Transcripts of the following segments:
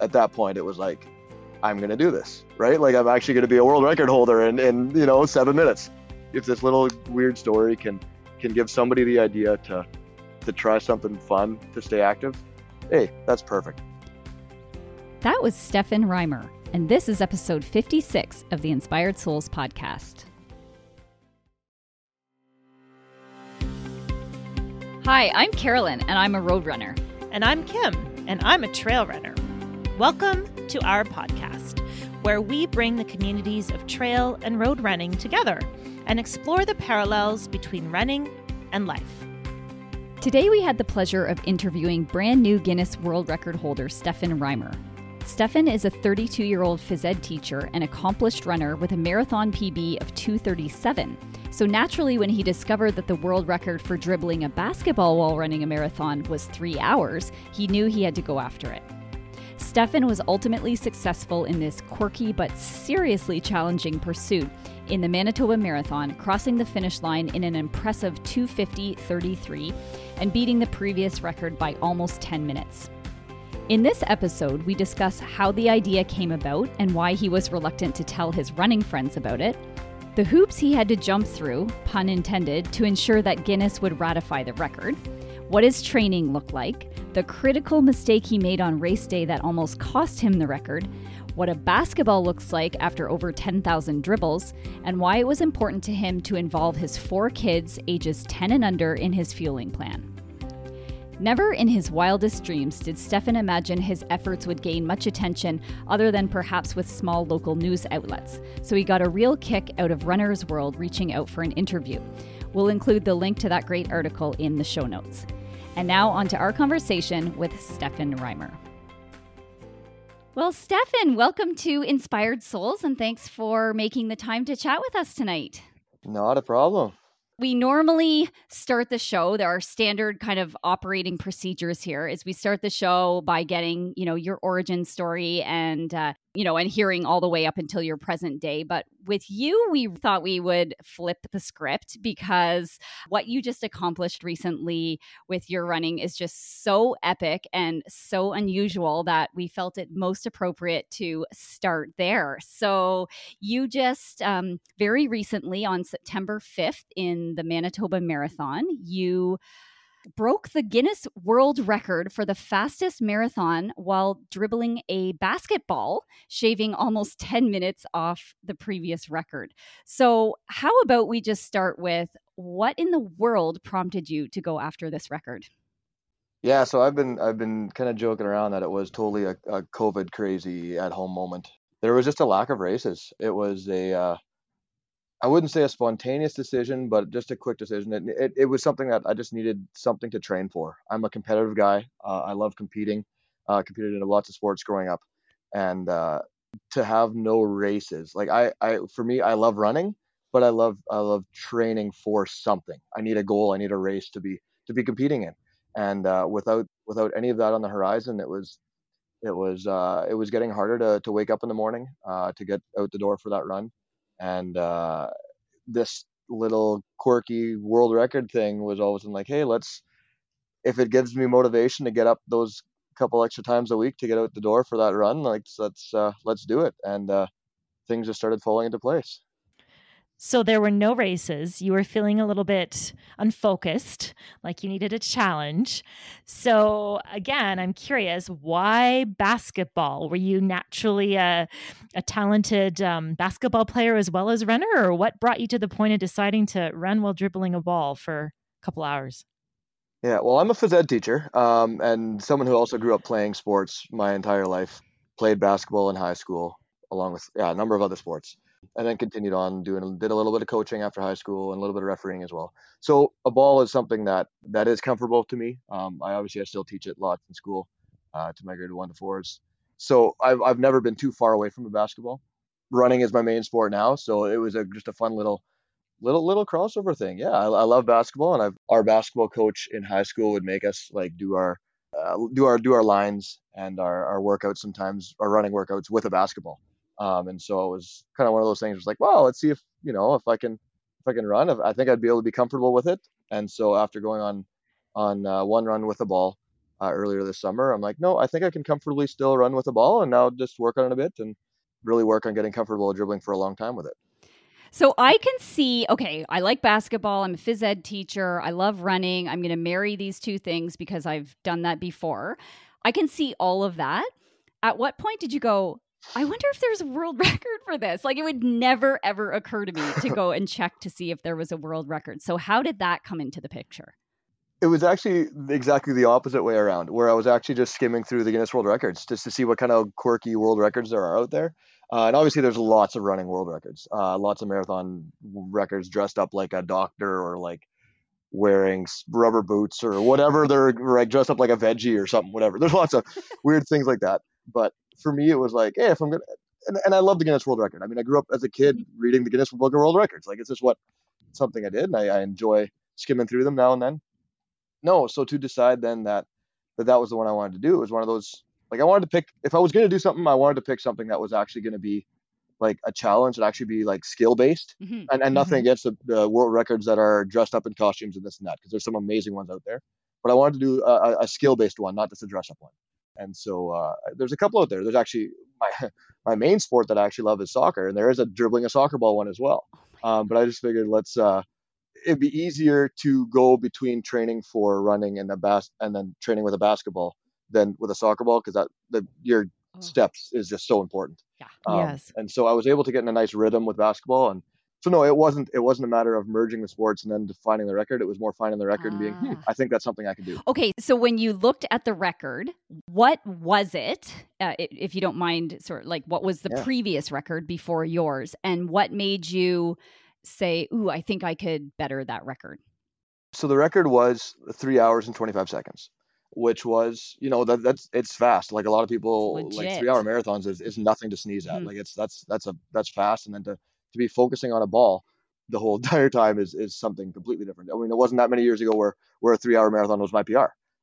at that point, it was like, I'm going to do this, right? Like I'm actually going to be a world record holder in, in, you know, seven minutes. If this little weird story can, can give somebody the idea to, to try something fun, to stay active, hey, that's perfect. That was Stefan Reimer, and this is episode 56 of the Inspired Soles podcast. Hi, I'm Carolyn, and I'm a road runner. And I'm Kim, and I'm a trail runner. Welcome to our podcast, where we bring the communities of trail and road running together and explore the parallels between running and life. Today, we had the pleasure of interviewing brand new Guinness World Record holder Stefan Reimer. Stefan is a 32 year old phys ed teacher and accomplished runner with a marathon PB of 237. So, naturally, when he discovered that the world record for dribbling a basketball while running a marathon was three hours, he knew he had to go after it. Stefan was ultimately successful in this quirky but seriously challenging pursuit in the Manitoba Marathon, crossing the finish line in an impressive 250.33 and beating the previous record by almost 10 minutes. In this episode, we discuss how the idea came about and why he was reluctant to tell his running friends about it, the hoops he had to jump through, pun intended, to ensure that Guinness would ratify the record, what his training looked like, the critical mistake he made on race day that almost cost him the record, what a basketball looks like after over 10,000 dribbles, and why it was important to him to involve his four kids, ages 10 and under, in his fueling plan. Never in his wildest dreams did Stefan imagine his efforts would gain much attention other than perhaps with small local news outlets, so he got a real kick out of Runner's World reaching out for an interview. We'll include the link to that great article in the show notes. And now on to our conversation with Stefan Reimer. Well, Stefan, welcome to Inspired Soles and thanks for making the time to chat with us tonight. Not a problem we normally start the show there are standard kind of operating procedures here is we start the show by getting you know your origin story and uh, you know, and hearing all the way up until your present day. But with you, we thought we would flip the script because what you just accomplished recently with your running is just so epic and so unusual that we felt it most appropriate to start there. So you just um, very recently on September 5th in the Manitoba Marathon, you broke the Guinness World Record for the fastest marathon while dribbling a basketball, shaving almost 10 minutes off the previous record. So, how about we just start with what in the world prompted you to go after this record? Yeah, so I've been I've been kind of joking around that it was totally a, a COVID crazy at home moment. There was just a lack of races. It was a uh, I wouldn't say a spontaneous decision, but just a quick decision. It, it, it, was something that I just needed something to train for. I'm a competitive guy. Uh, I love competing. Uh, competed in lots of sports growing up, and uh, to have no races, like I, I, for me, I love running, but I love, I love training for something. I need a goal. I need a race to be, to be competing in, and uh, without, without any of that on the horizon, it was, it was, uh, it was getting harder to, to wake up in the morning, uh, to get out the door for that run and uh, this little quirky world record thing was always like, hey, let's if it gives me motivation to get up those couple extra times a week to get out the door for that run, like let's uh, let's do it, and uh, things just started falling into place. So there were no races. You were feeling a little bit unfocused, like you needed a challenge. So again, I'm curious, why basketball? Were you naturally a, a talented um, basketball player as well as runner, or what brought you to the point of deciding to run while dribbling a ball for a couple hours? Yeah, well, I'm a phys ed teacher um, and someone who also grew up playing sports my entire life. Played basketball in high school, along with yeah, a number of other sports and then continued on doing did a little bit of coaching after high school and a little bit of refereeing as well. So a ball is something that that is comfortable to me. Um, I obviously I still teach it lots in school uh, to my grade one to fours. So I've I've never been too far away from a basketball. Running is my main sport now, so it was a, just a fun little little little crossover thing. Yeah, I, I love basketball, and I've, our basketball coach in high school would make us like do our uh, do our do our lines and our, our workouts sometimes our running workouts with a basketball. Um, and so it was kind of one of those things. Was like, well, let's see if you know if I can if I can run. If, I think I'd be able to be comfortable with it. And so after going on on uh, one run with a ball, uh, earlier this summer. I'm like, no, I think I can comfortably still run with a ball, and now just work on it a bit and really work on getting comfortable dribbling for a long time with it. So I can see, okay, I like basketball. I'm a phys ed teacher. I love running. I'm going to marry these two things because I've done that before. I can see all of that. At what point did you go, I wonder if there's a world record for this? Like it would never, ever occur to me to go and check to see if there was a world record. So, how did that come into the picture? It was actually exactly the opposite way around, where I was actually just skimming through the Guinness World Records just to see what kind of quirky world records there are out there. Uh, and obviously, there's lots of running world records, uh, lots of marathon records dressed up like a doctor or like wearing rubber boots or whatever. They're like dressed up like a veggie or something, whatever. There's lots of weird things like that. But for me, it was like, hey, if I'm gonna, and, and I love the Guinness World Record. I mean, I grew up as a kid mm-hmm. reading the Guinness Book of World Records. Like, it's just what something I did, and I, I enjoy skimming through them now and then. No, so to decide then that that that was the one I wanted to do, it was one of those like I wanted to pick if I was going to do something, I wanted to pick something that was actually going to be like a challenge and actually be like skill based mm-hmm. and, and nothing mm-hmm. against the, the, world records that are dressed up in costumes and this and that because there's some amazing ones out there but i wanted to do a, a skill based one not just a dress up one and so uh, there's a couple out there there's actually my my main sport that i actually love is soccer and there is a dribbling a soccer ball one as well oh um, but i just figured let's uh, it'd be easier to go between training for running and a bas- and then training with a basketball than with a soccer ball because that the your oh. steps is just so important. Yeah. Um, yes. And so I was able to get in a nice rhythm with basketball, and so no, it wasn't it wasn't a matter of merging the sports and then defining the record. It was more finding the record ah. and being, hmm, ah. I think that's something I can do. Okay, so when you looked at the record, what was it? Uh, if you don't mind, sort of like what was the yeah. previous record before yours, and what made you say, "Ooh, I think I could better that record"? So the record was three hours and twenty five seconds which was you know that that's it's fast like a lot of people like three hour marathons is, is nothing to sneeze at mm-hmm. like it's that's that's a that's fast and then to, to be focusing on a ball the whole entire time is is something completely different i mean it wasn't that many years ago where where a three hour marathon was my pr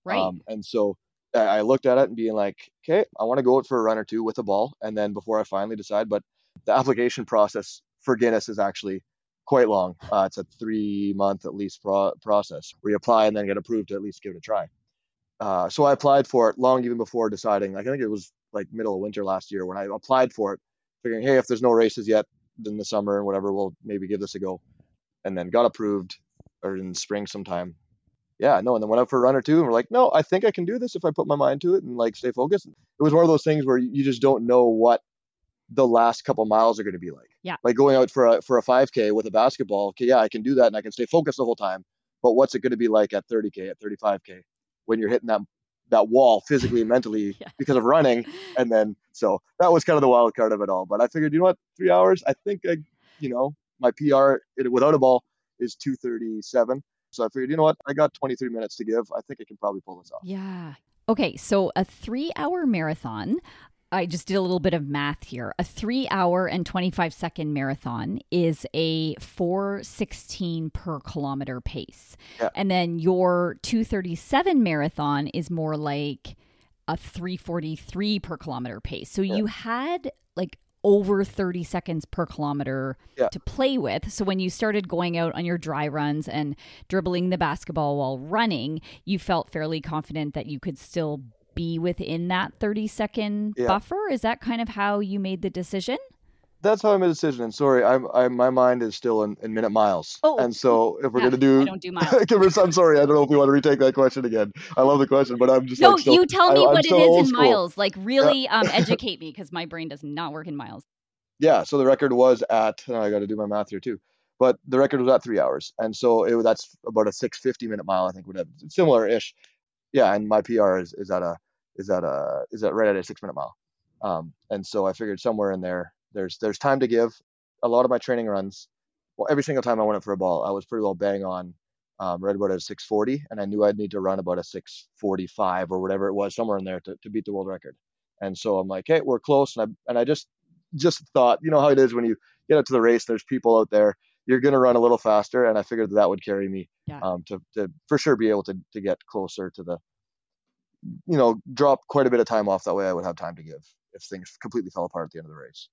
right um, and so I looked at it and being like, okay, I want to go out for a run or two with a ball, and then before I finally decide. But the application process for Guinness is actually quite long. Uh, it's a three month at least pro- process where you apply and then get approved to at least give it a try. Uh, so I applied for it long even before deciding. Like I think it was like middle of winter last year when I applied for it, figuring, hey, if there's no races yet in the summer and whatever, we'll maybe give this a go. And then got approved or in spring sometime. Yeah, no, and then went out for a run or two and we're like, no, I think I can do this if I put my mind to it and like stay focused. It was one of those things where you just don't know what the last couple miles are going to be like. Yeah. Like going out for a for a 5K with a basketball. Okay, yeah, I can do that and I can stay focused the whole time. But what's it going to be like at 30K, at 35K? when you're hitting that that wall physically and mentally yeah. because of running. And then so that was kind of the wild card of it all. But I figured, you know what, three hours. I think I, you know, my PR without a ball is 237. So I figured, you know what, I got 23 minutes to give. I think I can probably pull this off. Yeah. Okay, so a three hour marathon. I just did a little bit of math here. A three hour and 25 second marathon is a 416 per kilometer pace. Yeah. And then your 237 marathon is more like a 343 per kilometer pace. So yeah. you had like over 30 seconds per kilometer yeah. to play with. So when you started going out on your dry runs and dribbling the basketball while running, you felt fairly confident that you could still be within that 30 second yeah. buffer? Is that kind of how you made the decision? That's how I made the decision. And sorry, I'm, I, my mind is still in, in minute miles. Oh, and so if we're gonna do, I don't do miles. I'm sorry, I don't know if we want to retake that question again. I love the question, but I'm just no. Like still, you tell me I, what it is in school. miles. Like really, yeah. um, educate me because my brain does not work in miles. Yeah. So the record was at. Oh, I got to do my math here too. But the record was at three hours, and so it, that's about a 650 minute mile. I think would have similar ish. Yeah, and my PR is, is at a is at a is at right at a six minute mile. Um, and so I figured somewhere in there, there's there's time to give. A lot of my training runs, well, every single time I went up for a ball, I was pretty well bang on, um, right about a 640, and I knew I'd need to run about a 645 or whatever it was, somewhere in there to, to beat the world record. And so I'm like, hey, we're close, and I and I just just thought, you know how it is when you get up to the race, there's people out there, you're gonna run a little faster, and I figured that, that would carry me yeah. um, to to for sure be able to to get closer to the you know, drop quite a bit of time off. That way I would have time to give if things completely fell apart at the end of the race.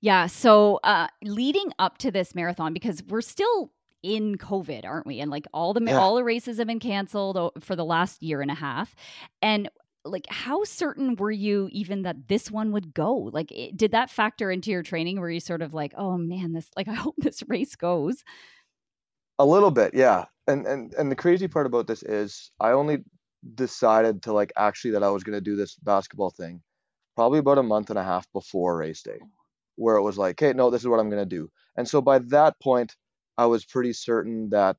Yeah. So uh, leading up to this marathon, because we're still in COVID, aren't we? And like all the Yeah. all the races have been canceled for the last year and a half. And like how certain were you even that this one would go? Like it, did that factor into your training where you sort of like, "Oh man, this like I hope this race goes." A little bit, yeah. And and and the crazy part about this is I only decided to like actually that I was going to do this basketball thing probably about a month and a half before race day where it was like, "Okay, no, this is what I'm going to do." And so by that point I was pretty certain that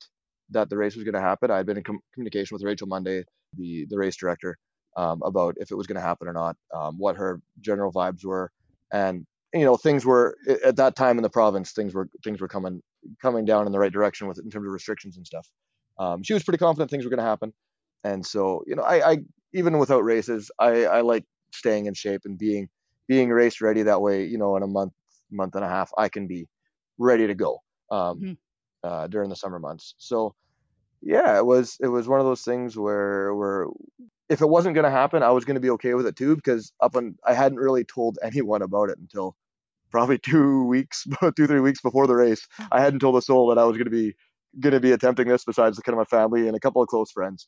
that the race was going to happen. I'd been in com- communication with Rachel Monday, the the race director, um, about if it was going to happen or not, um, what her general vibes were, and you know things were at that time in the province things were things were coming coming down in the right direction with in terms of restrictions and stuff. Um, she was pretty confident things were going to happen, and so you know I, I even without races I, I like staying in shape and being being race ready that way you know in a month month and a half I can be ready to go um, Mhm. uh, during the summer months. So yeah, it was it was one of those things where where if it wasn't going to happen, I was going to be okay with it too because up on I hadn't really told anyone about it until probably two weeks, two three weeks before the race. I hadn't told a soul that I was going to be going to be attempting this besides the kind of my family and a couple of close friends.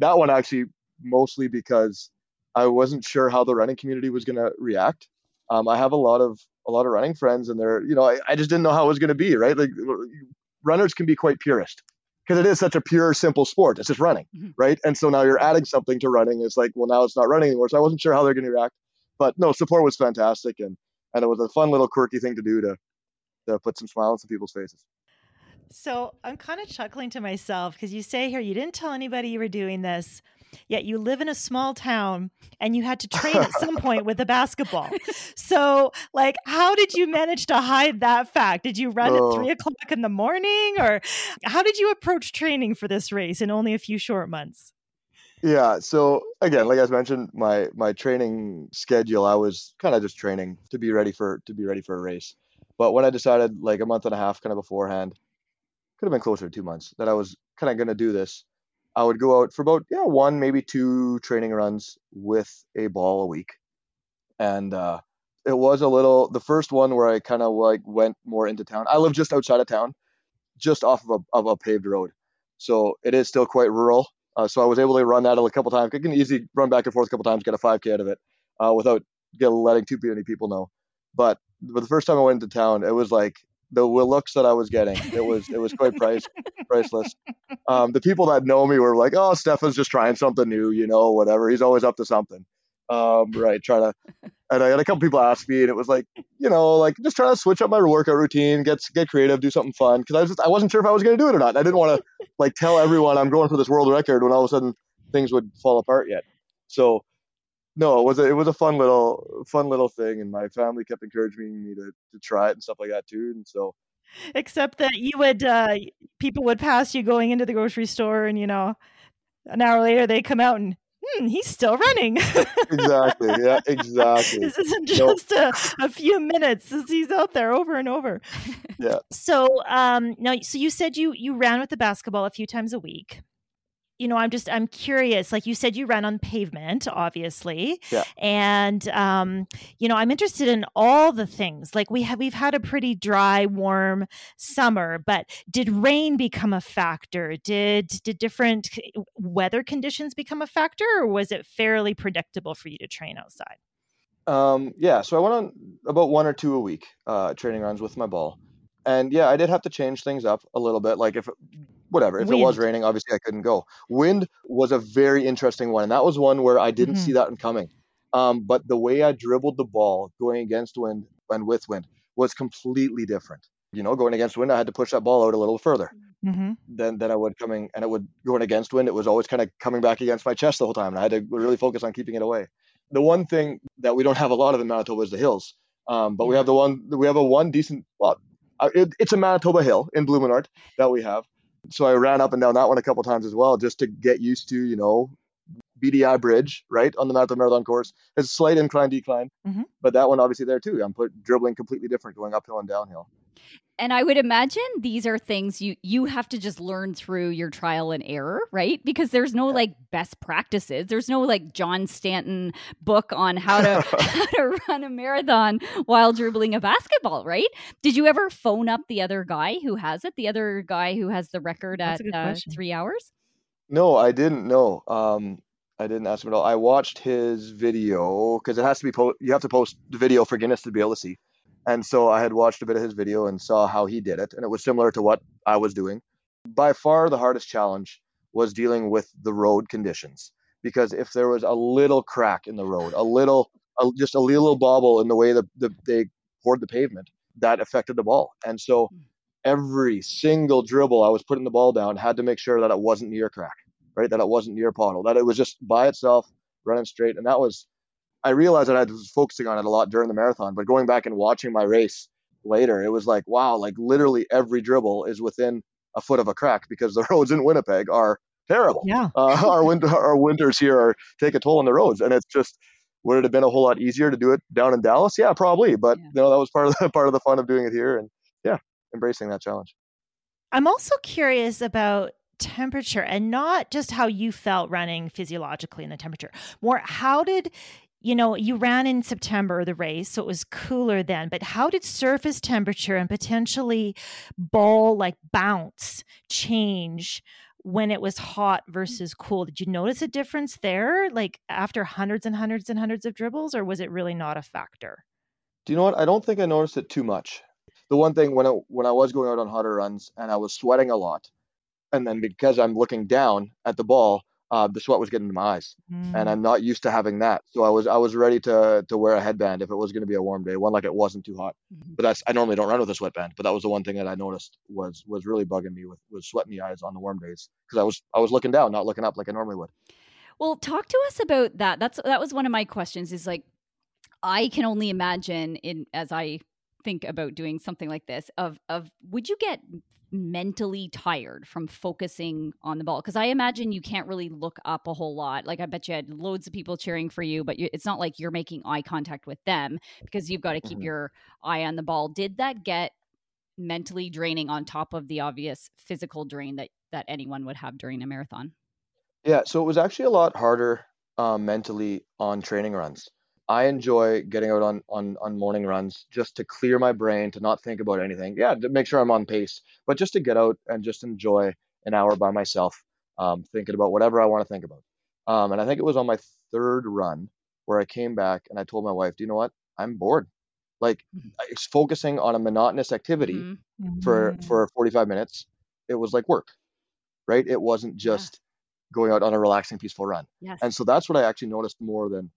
That one actually mostly because I wasn't sure how the running community was going to react. Um, I have a lot of a lot of running friends, and they're you know I, I just didn't know how it was going to be. Right, like runners can be quite purist because it is such a pure, simple sport. It's just running, Mhm. right? And so now you're adding something to running. It's like, well, now it's not running anymore. So I wasn't sure how they're going to react. But no, support was fantastic, and and it was a fun little quirky thing to do to to put some smiles on some people's faces. So I'm kind of chuckling to myself because you say here you didn't tell anybody you were doing this, yet you live in a small town and you had to train at some point with a basketball. So, like, how did you manage to hide that fact? Did you run Oh. at three o'clock in the morning, or how did you approach training for this race in only a few short months? Yeah. So again, like I mentioned, my my training schedule, I was kind of just training to be ready for to be ready for a race. But when I decided, like a month and a half kind of beforehand, could have been closer to two months, that I was kind of going to do this, I would go out for about yeah one maybe two training runs with a ball a week, and uh, it was a little the first one where I kind of like went more into town. I live just outside of town, just off of a of a paved road, so it is still quite rural. Uh, so I was able to run that a couple times. I can easily run back and forth a couple times, get a 5K out of it, uh, without get, letting too many people know. But but the first time I went into town, it was like the looks that I was getting. It was it was quite price priceless. Um, the people that know me were like, "Oh, Stefan's just trying something new, you know, whatever. He's always up to something." Um, right, trying to. And I had a couple people ask me, and it was like, you know, like just trying to switch up my workout routine, get get creative, do something fun, because I was just, I wasn't sure if I was going to do it or not. I didn't want to like tell everyone I'm going for this world record when all of a sudden things would fall apart yet. So no, it was a it was a fun little fun little thing, and my family kept encouraging me to to try it and stuff like that too. And so Except that you would, uh, people would pass you going into the grocery store, and you know, an hour later they come out and, hmm, he's still running. exactly, yeah, exactly. this isn't Nope. just a, a few minutes. He's out there over and over. Yeah. So, um, now, so you said you you ran with the basketball a few times a week. You know, I'm just I'm curious. Like you said, you ran on pavement, obviously, Yeah. and um, you know, I'm interested in all the things. Like we have we've had a pretty dry, warm summer, but did rain become a factor? Did did different weather conditions become a factor, or was it fairly predictable for you to train outside? Um, yeah, so I went on about one or two a week, uh, training runs with my ball, and yeah, I did have to change things up a little bit. Like if whatever, if it was raining, obviously I couldn't go. Wind was a very interesting one, and that was one where I didn't Mhm. see that coming. Um, but the way I dribbled the ball going against wind and with wind was completely different. You know, going against wind, I had to push that ball out a little further Mm-hmm. than than I would coming, and it would going against wind. It was always kind of coming back against my chest the whole time, and I had to really focus on keeping it away. The one thing that we don't have a lot of in Manitoba is the hills, um, but we have the one we have a one decent well, uh, it, it's a Manitoba hill in Blumenort that we have. So I ran up and down that one a couple times as well, just to get used to you know BDI Bridge right on the Manitoba Marathon course. It's a slight incline decline, Mhm. but that one obviously there too. I'm put dribbling completely different going uphill and downhill. And I would imagine these are things you you have to just learn through your trial and error, right? Because there's no like best practices. There's no like John Stanton book on how to how to run a marathon while dribbling a basketball, right? Did you ever phone up the other guy who has it? The other guy who has the record at uh, 3 hours? No, I didn't know. Um, I didn't ask him at all. I watched his video because it has to be po- you have to post the video for Guinness to be able to see. And so I had watched a bit of his video and saw how he did it, and it was similar to what I was doing. By far, the hardest challenge was dealing with the road conditions because if there was a little crack in the road, a little, a, just a little bobble in the way that the, they poured the pavement, that affected the ball. And so every single dribble I was putting the ball down had to make sure that it wasn't near crack, right? That it wasn't near puddle, that it was just by itself running straight. And that was I realized that I was focusing on it a lot during the marathon, but going back and watching my race later, it was like, wow, like literally every dribble is within a foot of a crack because the roads in Winnipeg are terrible. Yeah. Uh, our winter, our winters here are take a toll on the roads, and it's just would it have been a whole lot easier to do it down in Dallas? Yeah, probably. But Yeah. you know that was part of the part of the fun of doing it here, and yeah, embracing that challenge. I'm also curious about temperature and not just how you felt running physiologically in the temperature. More how did you know, you ran in September the race, so it was cooler then, but how did surface temperature and potentially ball like bounce change when it was hot versus cool? Did you notice a difference there like after hundreds and hundreds and hundreds of dribbles or was it really not a factor? Do you know what? I don't think I noticed it too much. The one thing when I, when I was going out on hotter runs and I was sweating a lot, and then because I'm looking down at the ball, uh, the sweat was getting into my eyes, Mm. and I'm not used to having that. So I was I was ready to to wear a headband if it was going to be a warm day, one like it wasn't too hot. Mhm. But that's I normally don't run with a sweatband, but that was the one thing that I noticed was was really bugging me with was sweat in the eyes on the warm days because I was I was looking down, not looking up like I normally would. Well, talk to us about that. That's that was one of my questions. Is like, I can only imagine in as I think about doing something like this. Of of would you get mentally tired from focusing on the ball? Because I imagine you can't really look up a whole lot. Like I bet you had loads of people cheering for you, but you, it's not like you're making eye contact with them because you've got to keep Mhm. your eye on the ball. Did that get mentally draining on top of the obvious physical drain that that anyone would have during a marathon? Yeah, so it was actually a lot harder um, mentally on training runs. I enjoy getting out on, on on morning runs just to clear my brain, to not think about anything. Yeah, to make sure I'm on pace, but just to get out and just enjoy an hour by myself, um, thinking about whatever I want to think about. Um, and I think it was on my third run where I came back and I told my wife, "Do you know what? I'm bored. Like, Mhm. it's focusing on a monotonous activity Mhm. for Mm. for 45 minutes. It was like work, right? It wasn't just going out on a relaxing, peaceful run." Yes. and so that's what I actually noticed more than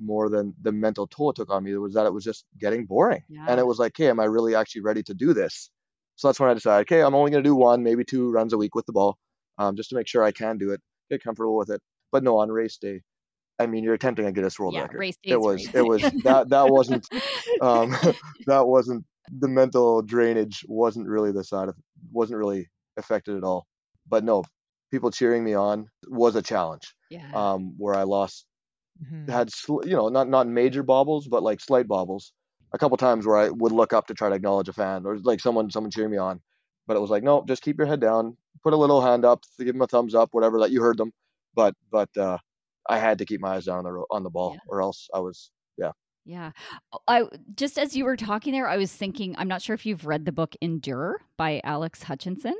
more than the mental toll it took on me was that it was just getting boring, and it was like, hey, am I really actually ready to do this? So that's when I decided, okay, I'm only going to do one, maybe two runs a week with the ball, um, just to make sure I can do it, get comfortable with it. But no, on race day, I mean, you're attempting a Guinness World yeah, Record. race day It was, race it was that that wasn't um, that wasn't the mental drainage wasn't really the side of wasn't really affected at all. But no, people cheering me on was a challenge yeah. um, where I lost Mhm. had sl- you know not not major bobbles but like slight bobbles a couple times where I would look up to try to acknowledge a fan or like someone someone cheering me on but it was like no just keep your head down put a little hand up give them a thumbs up whatever that you heard them but but uh I had to keep my eyes down on the on the ball Yeah. or else I was Yeah. Oh, I just as you were talking there, I was thinking, I'm not sure if you've read the book Endure by Alex Hutchinson,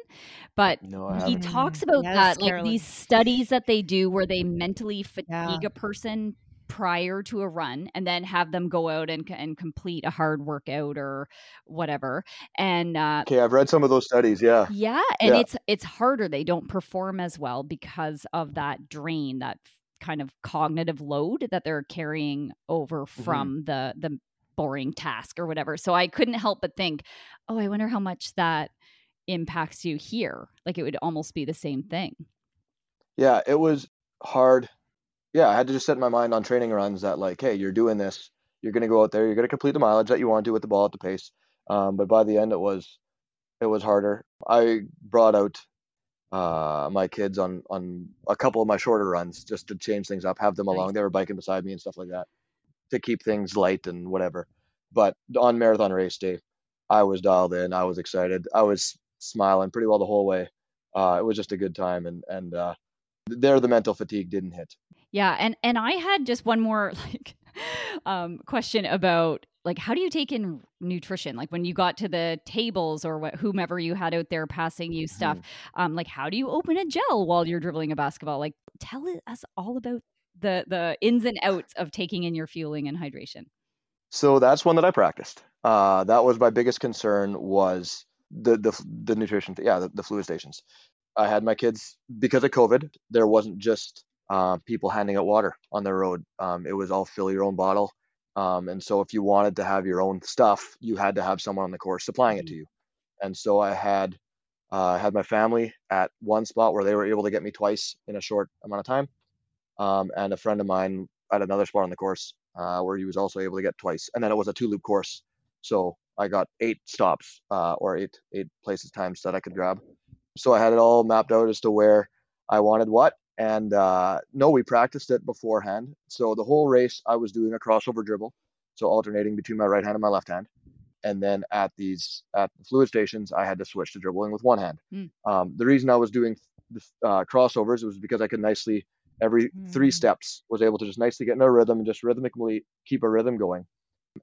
but no he talks about yes, that, like Carolyn. these studies that they do where they mentally fatigue Yeah. a person prior to a run and then have them go out and, and complete a hard workout or whatever. And uh, okay I've read some of those studies yeah yeah, and Yeah. it's it's harder. They don't perform as well because of that drain, that f- kind of cognitive load that they're carrying over Mm-hmm. from the the boring task or whatever. So I couldn't help but think, oh, I wonder how much that impacts you here. Like it would almost be the same thing. yeah it was hard yeah I had to just set my mind on training runs that like hey you're doing this you're going to go out there you're going to complete the mileage that you want to with the ball at the pace um, but by the end it was it was harder I brought out uh, my kids on on a couple of my shorter runs just to change things up have them Nice. along they were biking beside me and stuff like that to keep things light and whatever but on marathon race day I was dialed in. I was excited. I was smiling pretty well the whole way. Uh, it was just a good time, and and uh, there the mental fatigue didn't hit. Yeah, and and I had just one more like um, question about like how do you take in nutrition? Like when you got to the tables or what, whomever you had out there passing you stuff mm-hmm. um, like how do you open a gel while you're dribbling a basketball? Like tell us all about the the ins and outs of taking in your fueling and hydration. So that's one that i practiced. Uh, that was my biggest concern was the the, the nutrition yeah the, the fluid stations. I had my kids because of covid there wasn't just uh, people handing out water on the road. Um, it was all fill your own bottle um, and so if you wanted to have your own stuff, you had to have someone on the course supplying it to mm-hmm. you. And so I had uh, had my family at one spot where they were able to get me twice in a short amount of time, um, and a friend of mine at another spot on the course uh, where he was also able to get twice. And then it was a two loop course, so I got eight stops uh, or eight eight places times that I could grab. So I had it all mapped out as to where I wanted what, and uh, no, we practiced it beforehand. So the whole race, I was doing a crossover dribble, so alternating between my right hand and my left hand. And then at these at the fluid stations, I had to switch to dribbling with one hand. Mm. Um, the reason I was doing uh, crossovers was because I could nicely every mm. three steps was able to just nicely get in a rhythm and just rhythmically keep a rhythm going.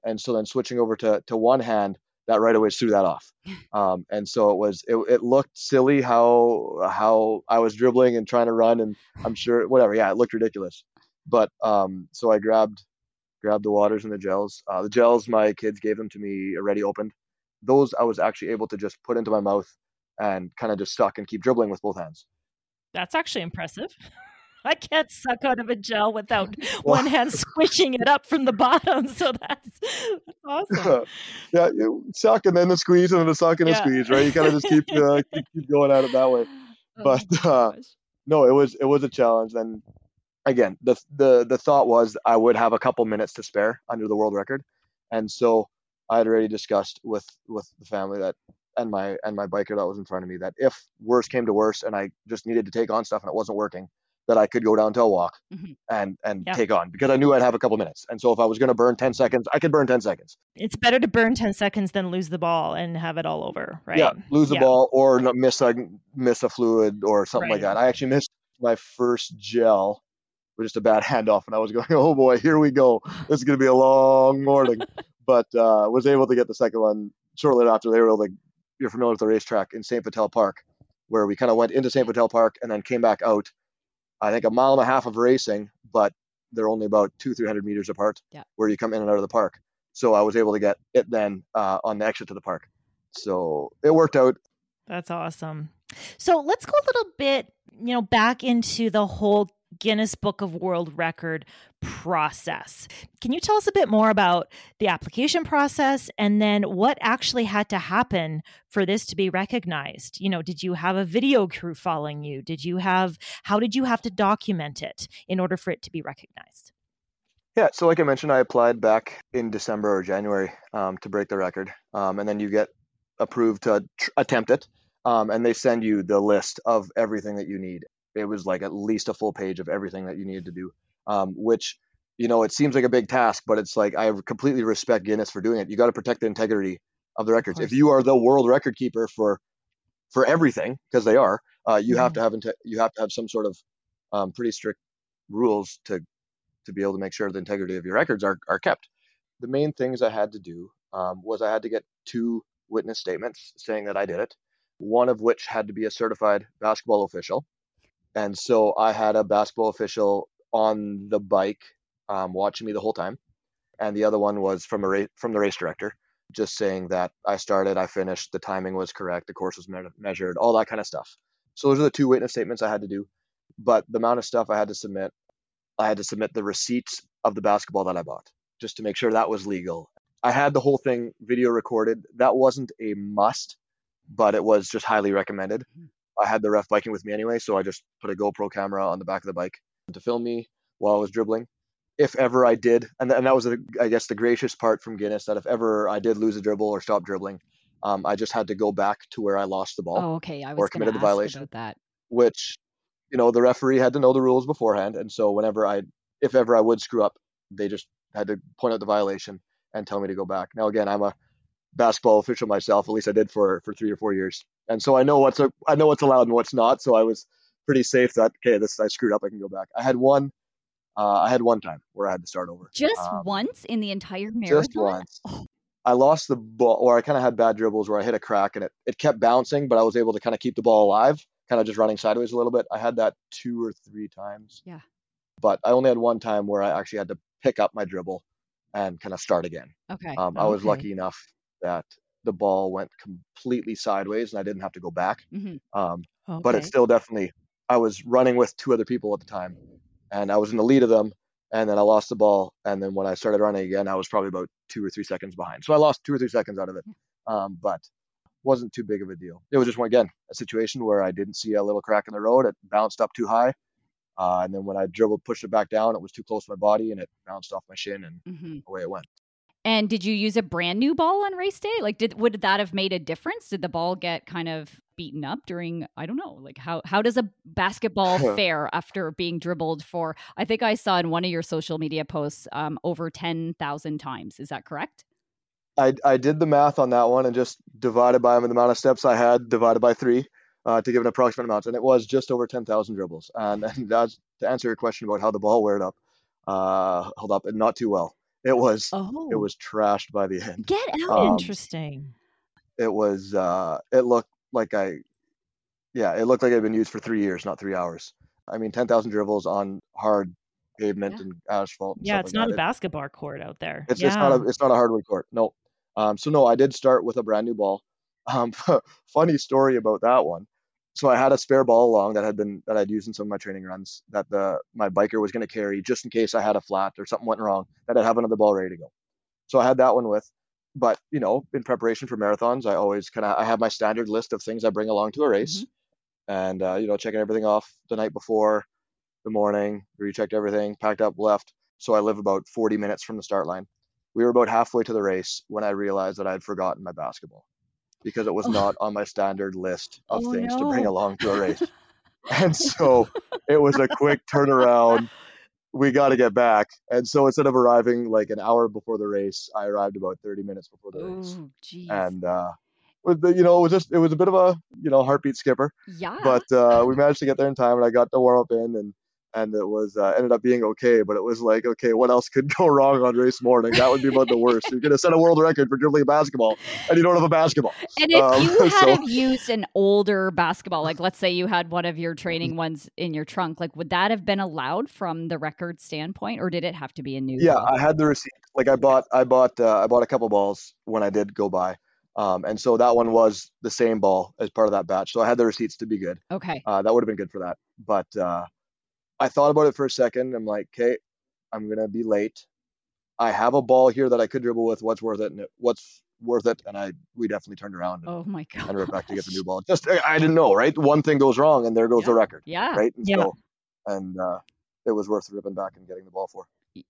And so then switching over to to one hand that right away threw that off. Um, and so it was it, it looked silly how how I was dribbling and trying to run and I'm sure whatever yeah it looked ridiculous. But um, so I grabbed grabbed the waters and the gels. Uh, the gels my kids gave them to me already opened. Those I was actually able to just put into my mouth and kind of just suck and keep dribbling with both hands. That's actually impressive. I can't suck out of a gel without one hand squishing it up from the bottom. So that's, that's awesome. yeah, you suck and then the squeeze and then the suck and yeah. the squeeze, right? You kind of just keep, uh, keep, keep going at it that way. Oh but uh, no, it was it was a challenge. And again, the the the thought was I would have a couple minutes to spare under the world record, and so I had already discussed with with the family that and my and my biker that was in front of me that if worse came to worse and I just needed to take on stuff and it wasn't working, that I could go down to a walk mm-hmm. and and yeah. take on because I knew I'd have a couple minutes. And so if I was going to burn 10 seconds, I could burn 10 seconds. It's better to burn 10 seconds than lose the ball and have it all over, right? Yeah, lose the yeah. ball or miss a miss a fluid or something right. like that. I actually missed my first gel with just a bad handoff and I was going, "Oh boy, here we go. This is going to be a long morning." but uh, was able to get the second one shortly after they were able to you're familiar with the racetrack in St. Vital Park where we kind of went into St. Vital Park and then came back out I think a mile and a half of racing, but they're only about two, three hundred meters apart yeah. where you come in and out of the park. So I was able to get it then uh, on the exit to the park. So it worked out. That's awesome. So let's go a little bit, you know, back into the whole Guinness Book of World Record process. Can you tell us a bit more about the application process and then what actually had to happen for this to be recognized? You know, did you have a video crew following you? Did you have, how did you have to document it in order for it to be recognized? Yeah, so like I mentioned, I applied back in December or January um, to break the record. Um, and then you get approved to tr- attempt it. Um, and they send you the list of everything that you need it was like at least a full page of everything that you needed to do, um, which you know it seems like a big task, but it's like I completely respect Guinness for doing it. You got to protect the integrity of the records. Of if you are the world record keeper for for everything, because they are, uh, you yeah. have to have inte- you have to have some sort of um, pretty strict rules to to be able to make sure the integrity of your records are are kept. The main things I had to do um, was I had to get two witness statements saying that I did it. One of which had to be a certified basketball official, and so I had a basketball official on the bike um, watching me the whole time, and the other one was from a ra- from the race director, just saying that I started, I finished, the timing was correct, the course was me- measured, all that kind of stuff. So those are the two witness statements I had to do. But the amount of stuff I had to submit, I had to submit the receipts of the basketball that I bought just to make sure that was legal. I had the whole thing video recorded. That wasn't a must, but it was just highly recommended. I had the ref biking with me anyway, so I just put a GoPro camera on the back of the bike to film me while I was dribbling. If ever I did, and, and that was, I guess, the gracious part from Guinness that if ever I did lose a dribble or stop dribbling, um, I just had to go back to where I lost the ball. Oh, okay. I was or committed the violation. About that. Which, you know, the referee had to know the rules beforehand, and so whenever I, if ever I would screw up, they just had to point out the violation and tell me to go back. Now again, I'm a basketball official myself. At least I did for for three or four years, and so I know what's a, I know what's allowed and what's not. So I was pretty safe that okay, this I screwed up, I can go back. I had one, uh, I had one time where I had to start over. Just um, once in the entire marathon. Just once. Oh. I lost the ball, or I kind of had bad dribbles where I hit a crack and it, it kept bouncing, but I was able to kind of keep the ball alive, kind of just running sideways a little bit. I had that two or three times. Yeah. But I only had one time where I actually had to pick up my dribble and kind of start again. Okay. Um, I okay. was lucky enough that the ball went completely sideways and I didn't have to go back. Mm-hmm. Um, okay. But it still definitely, I was running with two other people at the time and I was in the lead of them and then I lost the ball. And then when I started running again, I was probably about two or three seconds behind. So I lost two or three seconds out of it, um, but wasn't too big of a deal. It was just again a situation where I didn't see a little crack in the road. It bounced up too high, uh, and then when I dribbled, pushed it back down, it was too close to my body, and it bounced off my shin, and mm-hmm. away it went. And did you use a brand new ball on race day? Like, did would that have made a difference? Did the ball get kind of beaten up during? I don't know. Like, how how does a basketball fare after being dribbled for? I think I saw in one of your social media posts um, over ten thousand times. Is that correct? I I did the math on that one and just divided by the amount of steps I had divided by three uh, to give an approximate amount, and it was just over ten thousand dribbles. And, and that's to answer your question about how the ball weared up, uh, held up, and not too well. It was oh. it was trashed by the end. Get out. Um, Interesting. It was uh it looked like I yeah, it looked like it had been used for three years, not three hours. I mean, 10,000 dribbles on hard pavement yeah. and asphalt. And yeah, it's like not that. a basketball court out there. It's, yeah. it's not a it's not a hardwood court. No. Um, so no, I did start with a brand new ball. Um, funny story about that one so I had a spare ball along that had been that I'd used in some of my training runs that the my biker was going to carry just in case I had a flat or something went wrong that I'd have another ball ready to go. So I had that one with. But you know, in preparation for marathons, I always kind of I have my standard list of things I bring along to a race, mm-hmm. and uh, you know, checking everything off the night before, the morning, rechecked everything, packed up, left. So I live about 40 minutes from the start line. We were about halfway to the race when I realized that I had forgotten my basketball because it was oh. not on my standard list of oh, things no. to bring along to a race. and so it was a quick turnaround. We got to get back. And so instead of arriving like an hour before the race, I arrived about 30 minutes before the race. Oh, and, uh, with the, you know, it was just, it was a bit of a, you know, heartbeat skipper. Yeah. But uh, we managed to get there in time and I got the warm up in and and it was uh, ended up being okay. But it was like, okay, what else could go wrong on race morning? That would be about the worst. You're gonna set a world record for dribbling a basketball, and you don't have a basketball. And if um, you had so... used an older basketball, like let's say you had one of your training ones in your trunk, like would that have been allowed from the record standpoint, or did it have to be a new? Yeah? I had the receipt. Like I bought, I bought, uh, I bought a couple balls when I did go by. Um, and so that one was the same ball as part of that batch. So I had the receipts to be good. Okay. Uh, that would have been good for that. But uh, I thought about it for a second. I'm like, okay, I'm gonna be late. I have a ball here that I could dribble with. What's worth it? And what's worth it? And I we definitely turned around. And, oh my god! And back to get the new ball. Just I, didn't know, right? One thing goes wrong, and there goes yeah. the record. Yeah. Right. And yeah. So, and uh, it was worth ripping back and getting the ball for.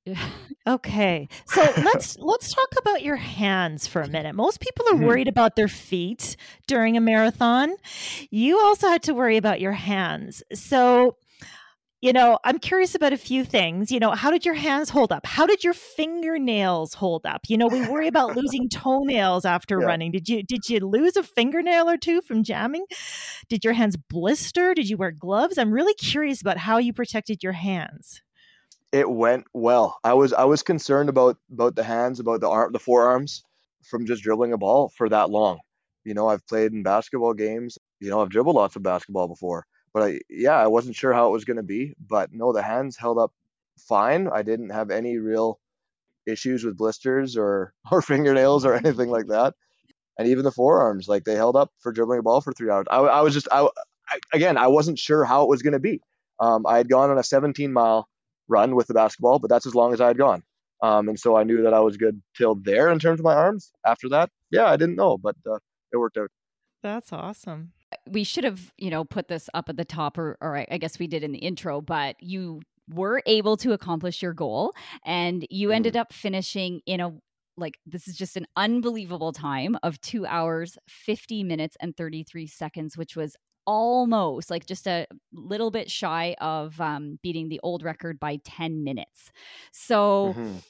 okay so let's let's talk about your hands for a minute most people are Mm-hmm. worried about their feet during a marathon you also had to worry about your hands so you know, I'm curious about a few things. You know, how did your hands hold up? How did your fingernails hold up? You know, we worry about losing toenails after Yeah. running. Did you did you lose a fingernail or two from jamming? Did your hands blister? Did you wear gloves? I'm really curious about how you protected your hands. It went well. I was I was concerned about about the hands, about the arm, the forearms from just dribbling a ball for that long. You know, I've played in basketball games. You know, I've dribbled lots of basketball before but I, yeah, I wasn't sure how it was going to be. But no, the hands held up fine. I didn't have any real issues with blisters or or fingernails or anything like that. And even the forearms, like they held up for dribbling a ball for three hours. I, I was just, I, I, again, I wasn't sure how it was going to be. Um, I had gone on a 17 mile run with the basketball, but that's as long as I had gone. Um, and so I knew that I was good till there in terms of my arms. After that, yeah, I didn't know, but uh, it worked out. That's awesome we should have, you know, put this up at the top, or, or I guess we did in the intro, but you were able to accomplish your goal and you ended Mm-hmm. up finishing in a like this is just an unbelievable time of 2 hours 50 minutes and 33 seconds which was almost like just a little bit shy of um, beating the old record by 10 minutes so Mhm.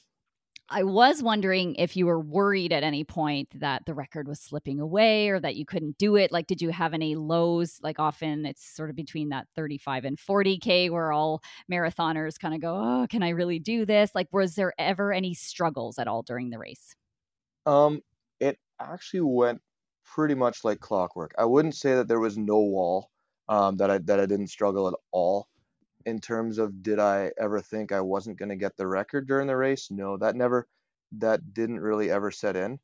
I was wondering if you were worried at any point that the record was slipping away or that you couldn't do it. Like, did you have any lows? Like, often it's sort of between that 35 and 40K where all marathoners kind of go, Oh, can I really do this? Like, was there ever any struggles at all during the race? Um, it actually went pretty much like clockwork. I wouldn't say that there was no wall um, that I that I didn't struggle at all in terms of did I ever think I wasn't going to get the record during the race? No, that never, that didn't really ever set in.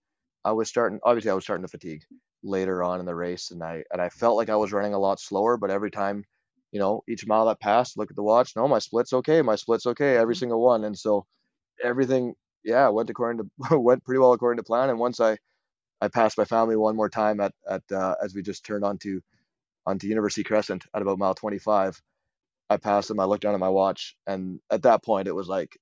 I was starting, obviously, I was starting to fatigue later on in the race, and I and I felt like I was running a lot slower. But every time, you know, each mile that passed, look at the watch. No, my split's okay. My split's okay. Every mm-hmm. single one. And so everything, yeah, went according to went pretty well according to plan. And once I I passed my family one more time at at uh, as we just turned onto onto University Crescent at about mile 25 I passed him. I looked down at my watch, and at that point, it was like,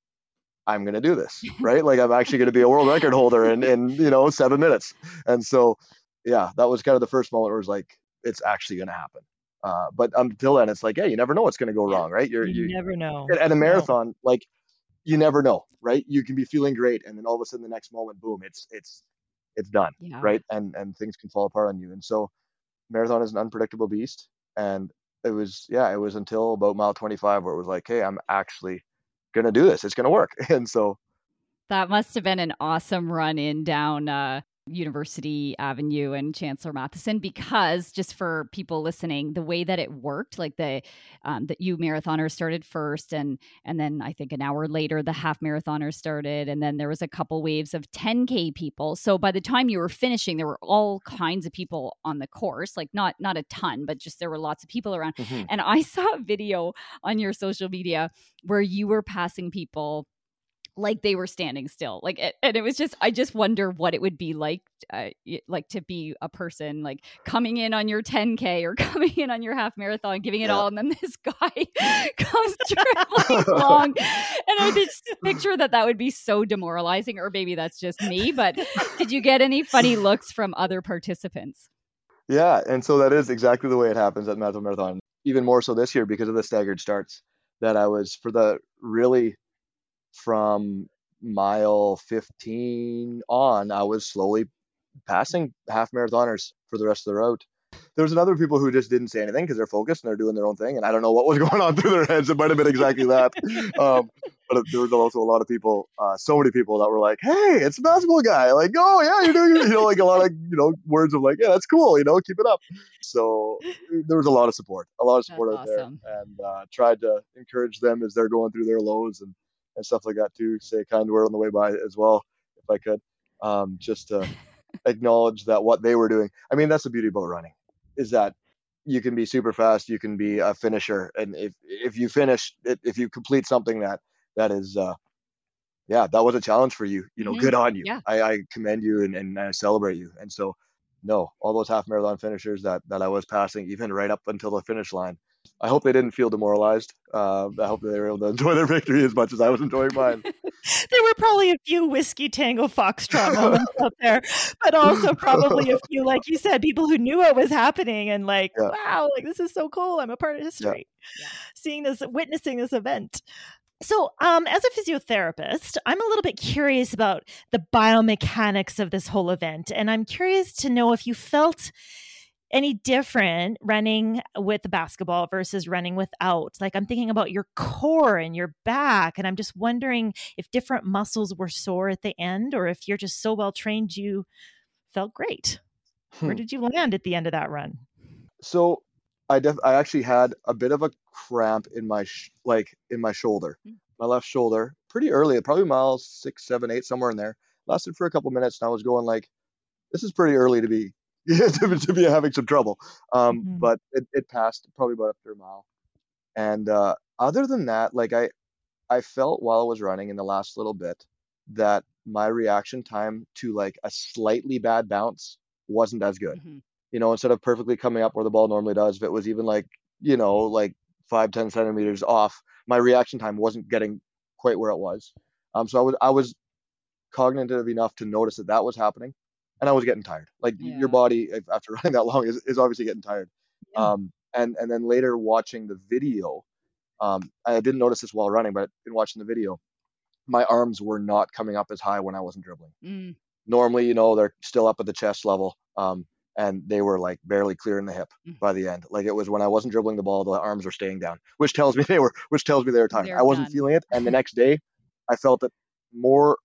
I'm gonna do this, right? like I'm actually gonna be a world record holder in in you know seven minutes. And so, yeah, that was kind of the first moment where it was like, it's actually gonna happen. Uh, but until then, it's like, yeah, you never know what's gonna go wrong, right? You're, you, you never know. At, at a marathon, no. like you never know, right? You can be feeling great, and then all of a sudden, the next moment, boom, it's it's it's done, yeah. right? And and things can fall apart on you. And so, marathon is an unpredictable beast, and it was yeah, it was until about mile 25 where it was like, hey, I'm actually gonna do this. It's gonna work. And so that must have been an awesome run in down uh, University Avenue and Chancellor Matheson because just for people listening, the way that it worked, like the um, that you marathoners started first, and and then I think an hour later the half marathoners started, and then there was a couple waves of 10k people. So by the time you were finishing, there were all kinds of people on the course, like not not a ton, but just there were lots of people around. Mm-hmm. And I saw a video on your social media where you were passing people like they were standing still like it, and it was just i just wonder what it would be like uh, like to be a person like coming in on your 10k or coming in on your half marathon giving it yeah. all and then this guy comes tripling along and i just picture that that would be so demoralizing or maybe that's just me but did you get any funny looks from other participants yeah and so that is exactly the way it happens at marathon even more so this year because of the staggered starts that i was for the really from mile 15 on, I was slowly passing half marathoners for the rest of the route. There was another people who just didn't say anything because they're focused and they're doing their own thing, and I don't know what was going on through their heads. It might have been exactly that. Um, but there was also a lot of people, uh, so many people that were like, "Hey, it's a basketball guy!" Like, "Oh yeah, you're doing," you know, like a lot of you know words of like, "Yeah, that's cool," you know, keep it up. So there was a lot of support, a lot of support that's out awesome. there, and uh, tried to encourage them as they're going through their lows and and stuff like that too. Say a kind word on the way by as well, if I could, um, just to acknowledge that what they were doing. I mean, that's the beauty about running, is that you can be super fast, you can be a finisher, and if if you finish, if you complete something that that is, uh, yeah, that was a challenge for you. You know, mm-hmm. good on you. Yeah. I, I commend you and, and I celebrate you. And so, no, all those half marathon finishers that that I was passing, even right up until the finish line, I hope they didn't feel demoralized. Uh, I hope they were able to enjoy their victory as much as I was enjoying mine. there were probably a few whiskey tango foxtrot moments out there, but also probably a few, like you said, people who knew what was happening and like, yeah. wow, like this is so cool. I'm a part of history. Yeah. Seeing this, witnessing this event. So, um, as a physiotherapist, I'm a little bit curious about the biomechanics of this whole event. And I'm curious to know if you felt any different running with the basketball versus running without? Like I'm thinking about your core and your back, and I'm just wondering if different muscles were sore at the end, or if you're just so well trained you felt great. Hmm. Where did you land at the end of that run? So I def- I actually had a bit of a cramp in my sh- like in my shoulder, hmm. my left shoulder, pretty early, probably miles six, seven, eight, somewhere in there. Lasted for a couple minutes, and I was going like, "This is pretty early to be to, to, be having some trouble. Um, mm-hmm. But it, it passed probably about after a mile. And uh, other than that, like I, I felt while I was running in the last little bit that my reaction time to like a slightly bad bounce wasn't as good. Mm-hmm. You know, instead of perfectly coming up where the ball normally does, if it was even like, you know, like five, 10 centimeters off, my reaction time wasn't getting quite where it was. Um, so I was, I was cognitive enough to notice that that was happening and I was getting tired. Like yeah. your body after running that long is, is obviously getting tired. Yeah. Um, and and then later watching the video, um, I didn't notice this while running, but in watching the video, my arms were not coming up as high when I wasn't dribbling. Mm. Normally, you know, they're still up at the chest level. Um, and they were like barely clearing the hip Mm. by the end. Like it was when I wasn't dribbling the ball, the arms were staying down, which tells me they were, which tells me they were tired. They're I wasn't done. feeling it, and the next day, I felt it more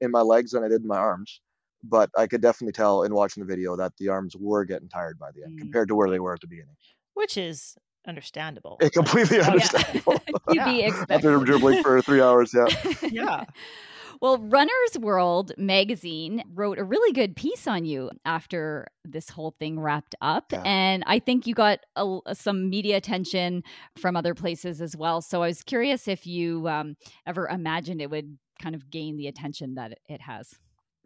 in my legs than I did in my arms. But I could definitely tell in watching the video that the arms were getting tired by the end Mm. compared to where they were at the beginning. which is understandable. It completely Oh, yeah. understandable. to be Yeah. expected. After dribbling for three hours, yeah. Yeah. Well, Runner's World magazine wrote a really good piece on you after this whole thing wrapped up. Yeah. And I think you got a, some media attention from other places as well. So I was curious if you um, ever imagined it would kind of gain the attention that it- it has.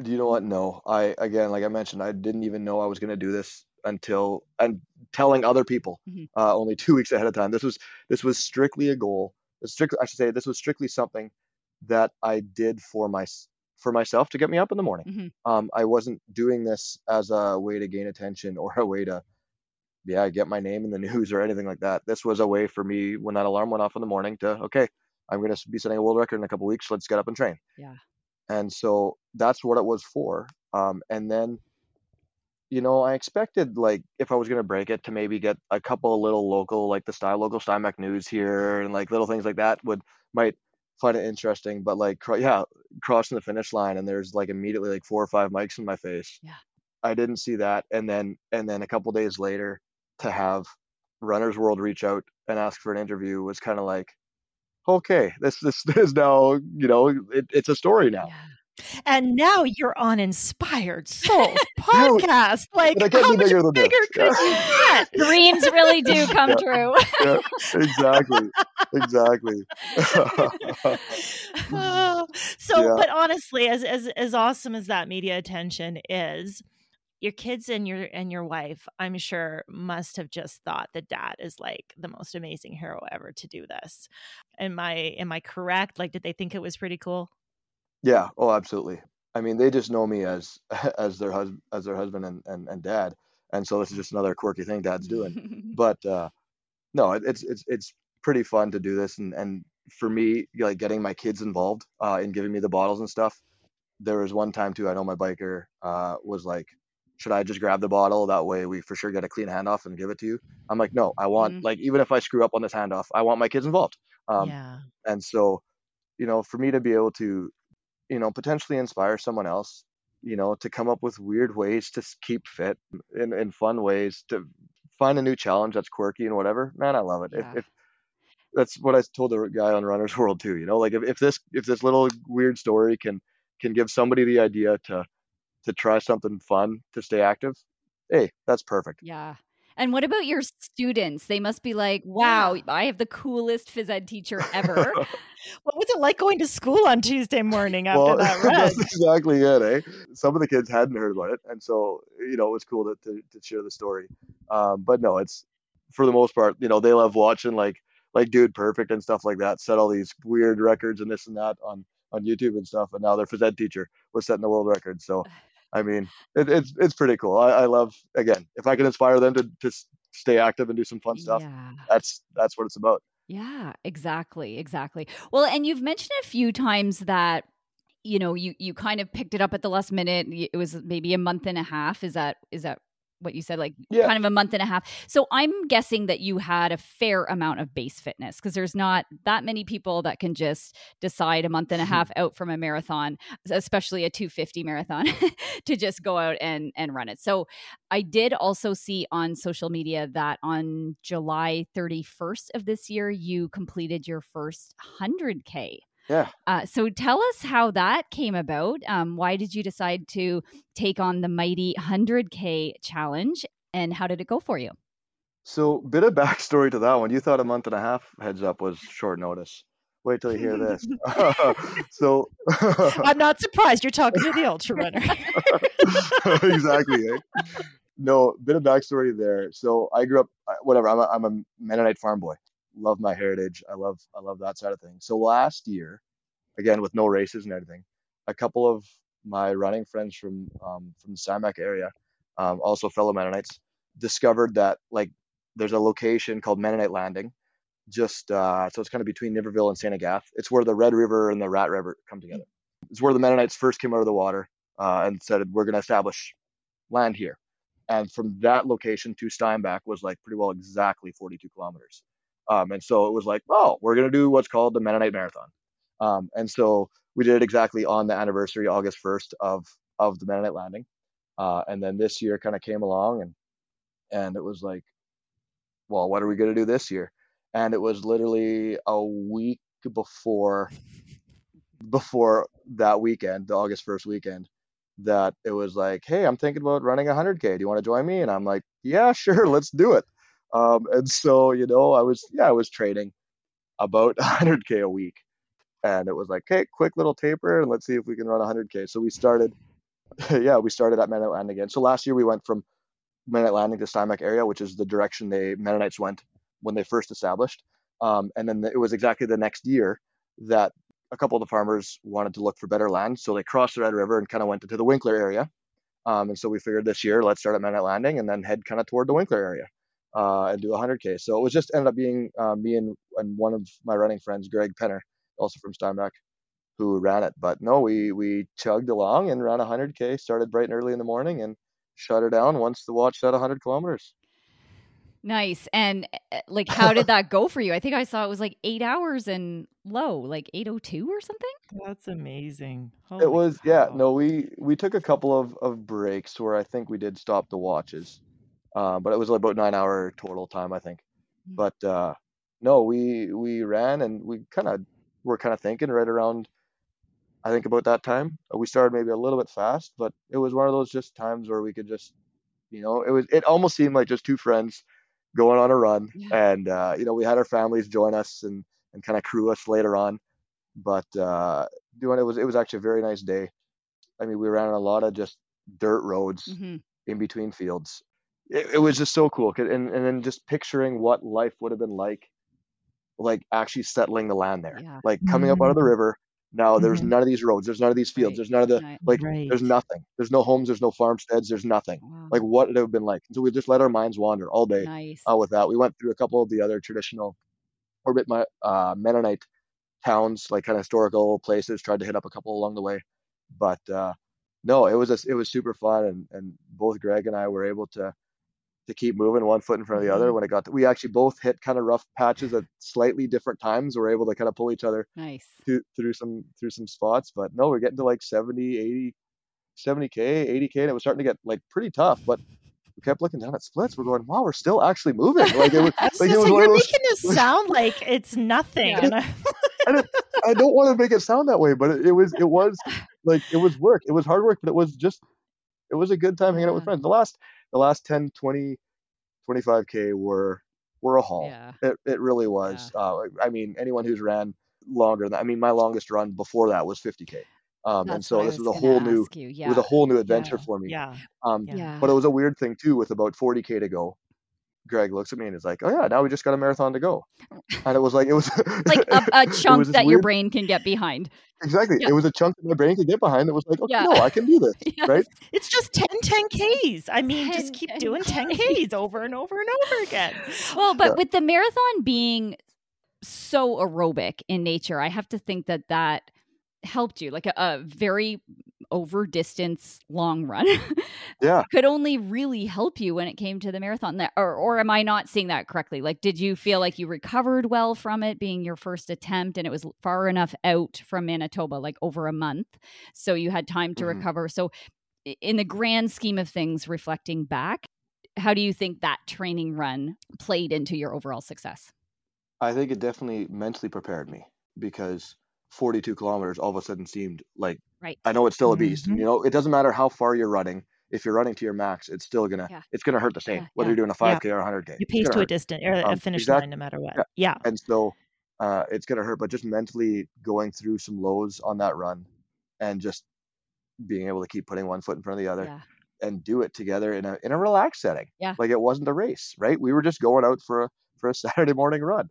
Do you know what? No, I again, like I mentioned, I didn't even know I was going to do this until and telling other people Mhm. uh, only two weeks ahead of time. This was this was strictly a goal. Strictly, I should say, this was strictly something that I did for my for myself to get me up in the morning. Mhm. Um, I wasn't doing this as a way to gain attention or a way to, yeah, get my name in the news or anything like that. This was a way for me when that alarm went off in the morning to, okay, I'm going to be setting a world record in a couple weeks. Let's get up and train Yeah. And so that's what it was for um, and then you know i expected like if i was going to break it to maybe get a couple of little local like the style local steinbach news here and like little things like that would might find it interesting but like cro- yeah crossing the finish line and there's like immediately like four or five mics in my face Yeah. i didn't see that and then and then a couple days later to have runners world reach out and ask for an interview was kind of like okay this this is now you know it, it's a story now Yeah. And now you're on Inspired Soles Yeah, podcast. Like, but I how much bigger than this. bigger could you get? Dreams really do come Yeah. true. yeah, exactly, exactly. Oh, so, Yeah. but honestly, as as as awesome as that media attention is, your kids and your and your wife, I'm sure, must have just thought that dad is like the most amazing hero ever to do this. Am I am I correct? Like, did they think it was pretty cool? yeah, oh, absolutely. I mean, they just know me as as their husband, as their husband and, and and dad, and so this is just another quirky thing dad's doing. But uh, no, it, it's it's it's pretty fun to do this, and and for me, like getting my kids involved uh, in giving me the bottles and stuff. There was one time too. I know my biker uh, was like, "Should I just grab the bottle? That way, we for sure get a clean handoff and give it to you." I'm like, "No, I want Mm. like even if I screw up on this handoff, I want my kids involved." Um, yeah. and so you know for me to be able to you know potentially inspire someone else you know to come up with weird ways to keep fit in, in fun ways to find a new challenge that's quirky and whatever man i love it Yeah. if, if that's what i told the guy on runners world too you know like if, if this if this little weird story can can give somebody the idea to to try something fun to stay active hey that's perfect Yeah. And what about your students? They must be like, wow, I have the coolest phys ed teacher ever. What was it like going to school on Tuesday morning after well, that run? that's exactly it, eh? Some of the kids hadn't heard about it, and so you know it was cool to to, to share the story. Um, but no, it's for the most part, you know, they love watching like like Dude Perfect and stuff like that. Set all these weird records and this and that on on YouTube and stuff, and now their phys ed teacher was setting the world record. So, I mean, it, it's it's pretty cool. I, I love again if I can inspire them to to stay active and do some fun stuff. Yeah. That's that's what it's about. Yeah, exactly, exactly. Well, and you've mentioned a few times that you know you you kind of picked it up at the last minute. It was maybe a month and a half. Is that is that what you said? Like Yeah. kind of a month and a half. So I'm guessing that you had a fair amount of base fitness because there's not that many people that can just decide a month and a half out from a marathon, especially a 250 marathon, to just go out and and run it. So I did also see on social media that on July 31st of this year, you completed your first 100K. Yeah. Uh, so tell us how that came about. Um, why did you decide to take on the mighty 100K challenge? And how did it go for you? So, bit of backstory to that one. You thought a month and a half heads up was short notice. Wait till you hear this. so, I'm not surprised you're talking to the ultra runner. exactly. Eh? No, bit of backstory there. So, I grew up, whatever. I'm a, I'm a Mennonite farm boy. Love my heritage. I love I love that side of things. So last year, again with no races and everything, a couple of my running friends from um, from the Simac area, um, also fellow Mennonites, discovered that like there's a location called Mennonite Landing just uh, so it's kind of between Niverville and Saint Agathe. It's where the Red River and the Rat River come together. It's where the Mennonites first came out of the water uh, and said we're going to establish land here. And from that location to Steinbach was like pretty well exactly 42 kilometers. Um, and so it was like, oh, we're going to do what's called the Mennonite Marathon. Um, and so we did it exactly on the anniversary, August 1st of of the Mennonite Landing. Uh, and then this year kind of came along and and it was like, well, what are we going to do this year? And it was literally a week before before that weekend, the August 1st weekend, that it was like, hey, I'm thinking about running 100K. Do you want to join me? And I'm like, yeah, sure, let's do it. Um, and so, you know, I was, yeah, I was training about 100K a week. And it was like, okay, quick little taper, and let's see if we can run 100K. So we started, yeah, we started at Mennonite Landing again. So last year we went from Mennonite Landing to Steinbach area, which is the direction the Mennonites went when they first established. Um, and then it was exactly the next year that a couple of the farmers wanted to look for better land. So they crossed the Red River and kind of went into the Winkler area. Um, and so we figured this year, let's start at Mennonite Landing and then head kind of toward the Winkler area uh, and do 100K. So it was just ended up being uh, me and, and one of my running friends, Greg Penner, also from Steinbach, who ran it. But no, we we chugged along and ran 100K, started bright and early in the morning and shut her down once the watch said 100 kilometers. Nice. And eh, like, how did that go for you? I think I saw it was like eight hours and low, like 802 or something. That's amazing. Holy it was, cow. yeah. No, we, we took a couple of, of breaks where I think we did stop the watches. Uh, but it was about nine hour total time, I think. Mm-hmm. But, uh, no, we, we ran and we kind of were kind of thinking right around, I think about that time we started maybe a little bit fast, but it was one of those just times where we could just, you know, it was, it almost seemed like just two friends going on a run. Yeah. And, uh, you know, we had our families join us and, and kind of crew us later on. But uh, doing it was it was actually a very nice day. I mean, we ran on a lot of just dirt roads mm-hmm. in between fields. It, it, was just so cool. And, and then just picturing what life would have been like, like actually settling the land there, yeah. like coming mm-hmm. up out of the mm-hmm. river, now there's mm-hmm. none of these roads. There's none of these fields. Right. There's none of the right. like. Right. There's nothing. There's no homes. There's no farmsteads. There's nothing. Wow. Like what it would have been like. So we just let our minds wander all day. Nice. Uh, with that, we went through a couple of the other traditional, or bit my uh, Mennonite towns, like kind of historical places. Tried to hit up a couple along the way, but uh, no, it was a, it was super fun, and and both Greg and I were able to to keep moving one foot in front of the other. Mm-hmm. When it got to, we actually both hit kind of rough patches at slightly different times. We are able to kind of pull each other nice through, through some through some spots. But no, we're getting to like 70, 80, 70k, 80k, and it was starting to get like pretty tough. But we kept looking down at splits. We're going, wow, we're still actually moving. Like it was, like it was you're those, making it sound like it's nothing. Yeah. I, don't, I don't want to make it sound that way, but it, it was it was like it was work. It was hard work, but it was just it was a good time hanging out with friends. The last the last 10, 20, 25K were were a haul. Yeah. It, it really was. Yeah. Uh, I mean, anyone who's ran longer than I mean, my longest run before that was 50K. Um, and so this was, was a whole new, yeah. it was a whole new adventure yeah. for me. Yeah. Um, yeah. But it was a weird thing too, with about 40k to go. Greg looks at me and is like, "Oh yeah, now we just got a marathon to go," and it was like it was like a, a chunk that weird... your brain can get behind. Exactly, yeah. it was a chunk that my brain could get behind. that was like, okay, yeah. no, I can do this, yes. right? It's just 10 10ks. I mean, 10, just keep 10 doing 10ks over and over and over again. Well, but yeah. with the marathon being so aerobic in nature, I have to think that that helped you like a, a very over distance long run yeah. could only really help you when it came to the marathon that or, or am i not seeing that correctly? Like did you feel like you recovered well from it being your first attempt and it was far enough out from manitoba like over a month so you had time to mm-hmm. recover? So in the grand scheme of things reflecting back how do you think that training run played into your overall success? I think it definitely mentally prepared me because 42 kilometers all of a sudden seemed like right. I know it's still a beast. Mm-hmm. You know, it doesn't matter how far you're running. If you're running to your max, it's still gonna yeah. it's gonna hurt the same yeah. whether yeah. you're doing a 5k or a 100k. You pace to hurt. a distance or a um, finish exactly. line no matter what. Yeah. And so uh, it's gonna hurt, but just mentally going through some lows on that run and just being able to keep putting one foot in front of the other and do it together in a in a relaxed setting. Yeah. Like it wasn't a race, right? We were just going out for a for a Saturday morning run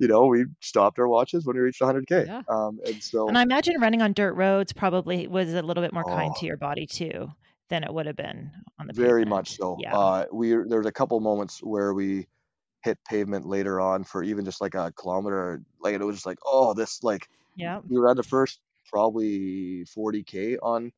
you know, we stopped our watches when we reached 100k. Yeah. Um, and so, and I imagine running on dirt roads probably was a little bit more oh, kind to oh. your body too than it would have been on the very pavement. much so. Yeah. Uh, we there's a couple moments where we hit pavement later on for even just like a kilometer. Like it was just like, oh, this like Yeah. we were at the first probably 40k on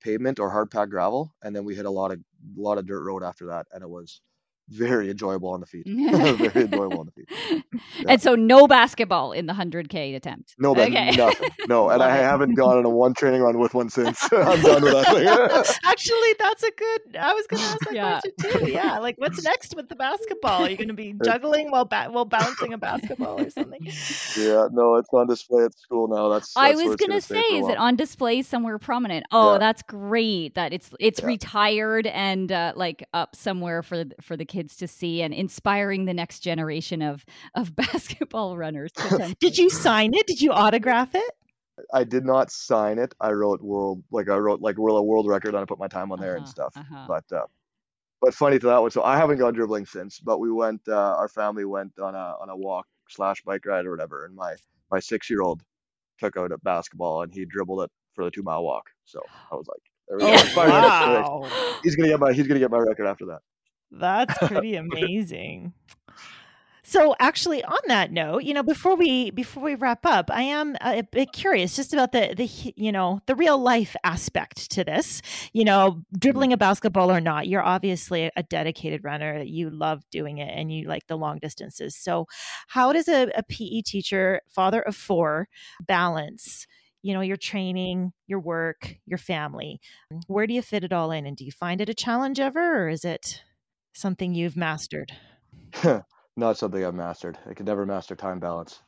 pavement or hard packed gravel, and then we hit a lot of a lot of dirt road after that, and it was very enjoyable on the feet. very enjoyable on the feet. And so no basketball in the 100K attempt. No, but Okay. nothing. No, and I haven't gone on a one training run with one since. I'm done with that thing. Actually, that's a good. I was going to ask that Yeah. question too. Yeah, like what's next with the basketball? Are you going to be juggling while ba- while bouncing a basketball or something? yeah, no, it's on display at school now. That's, I that's where was gonna say, is it on display somewhere prominent? Oh, Yeah. that's great. That it's it's Yeah. retired and uh, like up somewhere for for the kids to see and inspiring the next generation of of basketball runners. Did you sign it? Did you autograph it? I did not sign it. I wrote world like I wrote like world a world record and I put my time on there and Uh-huh, stuff. uh-huh. But uh, but funny to that one. So I haven't gone dribbling since, but we went. Uh, our family went on a on a walk slash bike ride or whatever, and my my six year old took out a basketball and he dribbled it for the two mile walk. So I was like, there we go. Oh, Inspiring the next generation. wow. He's gonna get my he's gonna get my record after that. That's pretty amazing. So actually on that note, you know, before we before we wrap up, I am a bit curious just about the the you know, the real life aspect to this. You know, mm-hmm. dribbling a basketball or not, you're obviously a dedicated runner. You love doing it and you like the long distances. So how does a, a PE teacher, father of 4, balance you know your training your work your family where do you fit it all in and do you find it a challenge ever or is it something you've mastered Not something I've mastered. I could never master time balance.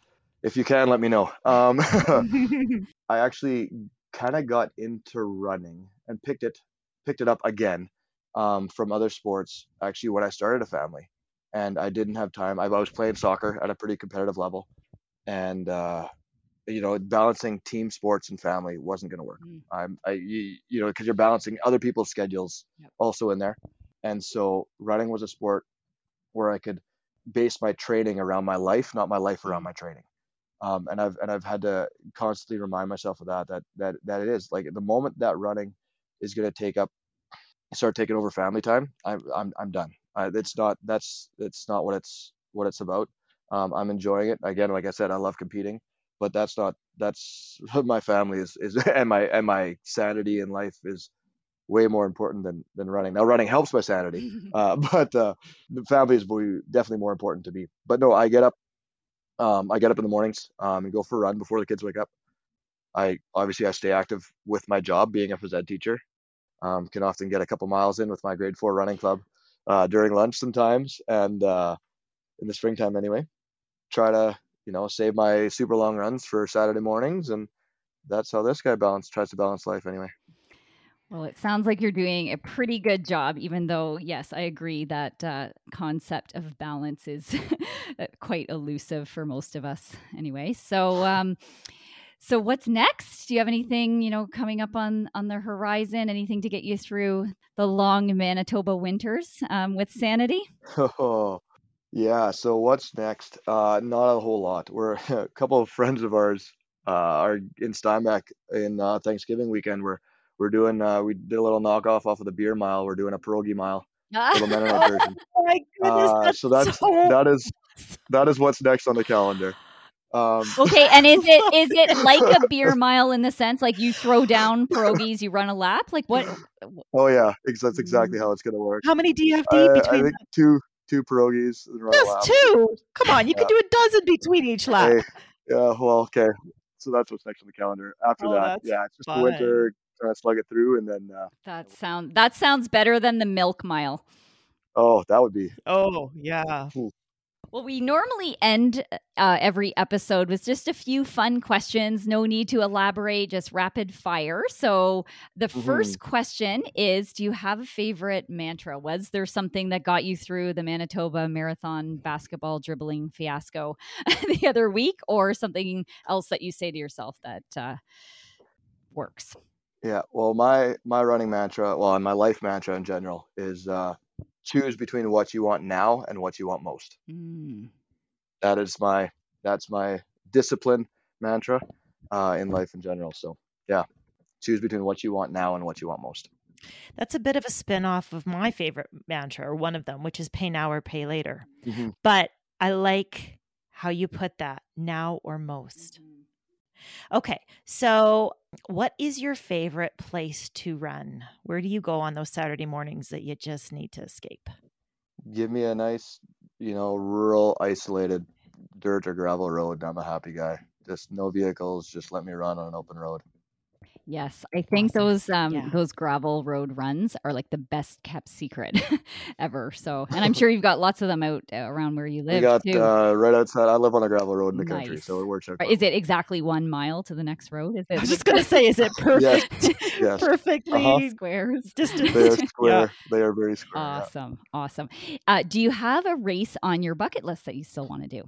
If you can, let me know. Um, I actually kind of got into running and picked it picked it up again um, from other sports. Actually, when I started a family, and I didn't have time. I, I was playing soccer at a pretty competitive level, and uh, you know, balancing team sports and family wasn't going to work. Mm. I'm, I, you, you know, because you're balancing other people's schedules Yep. also in there, and so running was a sport where I could base my training around my life, not my life around my training. Um, and I've and I've had to constantly remind myself of that that that that it is like the moment that running is going to take up start taking over family time, I'm I'm I'm done. I, it's not that's it's not what it's what it's about. Um, I'm enjoying it again. Like I said, I love competing, but that's not that's my family is is and my and my sanity in life is way more important than than running. Now running helps my sanity, uh, but uh, the family is definitely more important to me. But no, I get up, um, I get up in the mornings um, and go for a run before the kids wake up. I obviously I stay active with my job being a phys ed teacher. Um, can often get a couple miles in with my grade four running club uh, during lunch sometimes, and uh, in the springtime anyway. Try to you know save my super long runs for Saturday mornings, and that's how this guy balance tries to balance life anyway. Well, it sounds like you're doing a pretty good job, even though, yes, I agree that uh, concept of balance is quite elusive for most of us, anyway. So, um, so what's next? Do you have anything, you know, coming up on on the horizon? Anything to get you through the long Manitoba winters um, with Sanity? Oh, yeah. So what's next? Uh, not a whole lot. We're a couple of friends of ours uh, are in Steinbach in uh, Thanksgiving weekend. We're we're doing uh, we did a little knockoff off of the beer mile. We're doing a pierogi mile, little Mennonite version. oh my goodness Uh, that's so that's so that is that is what's next on the calendar. Um, Okay, and is it is it like a beer mile in the sense like you throw down pierogies, you run a lap? Like what? oh yeah, that's exactly how it's gonna work. how many do you have to eat Uh, I between think two two pierogies and run a lap. just two come on you Yeah. can do a dozen between each lap Hey, yeah, well, okay. So that's what's next on the calendar. After Oh, that, yeah, it's just fun. winter, trying to slug it through, and then uh, That sound that sounds better than the milk mile. oh, that would be oh yeah Well, we normally end uh, every episode with just a few fun questions. No need to elaborate, just rapid fire. So, the Mhm. first question is Do you have a favorite mantra? Was there something that got you through the Manitoba Marathon basketball dribbling fiasco the other week, or something else that you say to yourself that uh, works? Yeah. Well, my my running mantra, well, and my life mantra in general is uh, choose between what you want now and what you want most. Mm. That is my that's my discipline mantra uh, in life in general. So yeah, choose between what you want now and what you want most. That's a bit of a spin off of my favorite mantra, or one of them, which is pay now or pay later. Mhm. But I like how you put that now or most. Okay, so what is your favorite place to run? Where do you go on those Saturday mornings that you just need to escape? Give me a nice, you know, rural, isolated dirt or gravel road. I'm a happy guy. Just no vehicles. Just let me run on an open road. Yes, I think awesome. those um yeah. those gravel road runs are like the best kept secret ever. So, and I'm sure you've got lots of them out uh, around where you live. We got too. Uh, right outside. I live on a gravel road in the nice. country, so it works out. Is it exactly one mile to the next road? Is it? I was just gonna say, is it perfect? yes. yes. Perfectly uh-huh. squares distance. They are square. yeah. They are very square. Awesome, yeah. awesome. Uh, do you have a race on your bucket list that you still want to do?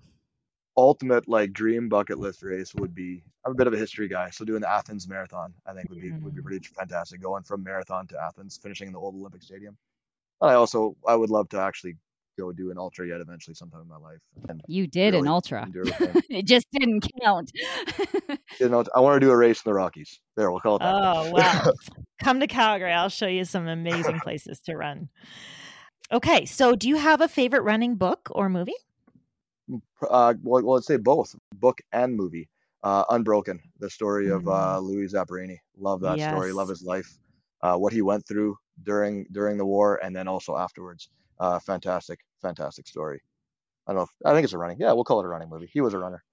Ultimate like dream bucket list race would be I'm a bit of a history guy, so doing the Athens Marathon I think would be would be mm. pretty fantastic. Going from marathon to Athens, finishing in the old Olympic Stadium. And I also I would love to actually go do an ultra yet eventually sometime in my life. you did really an ultra. it just didn't count. you know, I want to do a race in the Rockies. There, we'll call it that. Oh wow! Come to Calgary. I'll show you some amazing places to run. Okay, so do you have a favorite running book or movie? Uh, well, let's say both book and movie. Uh, Unbroken, the story of uh, mm. Louis Zamperini. Love that yes. story. Love his life, uh, what he went through during during the war, and then also afterwards. Uh, fantastic, fantastic story. I don't know. If, I think it's a running. Yeah, we'll call it a running movie. He was a runner.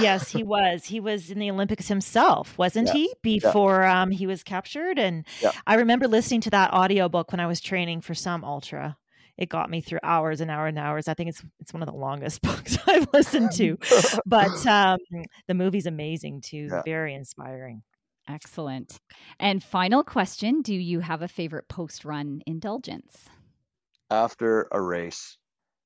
yes, he was. He was in the Olympics himself, wasn't yeah. he? Before yeah. um, he was captured. And yeah. I remember listening to that audiobook when I was training for some ultra it got me through hours and hours and hours. I think it's it's one of the longest books I've listened to. but um, the movie's amazing too. Yeah. Very inspiring. Excellent. And final question, do you have a favorite post-run indulgence? After a race,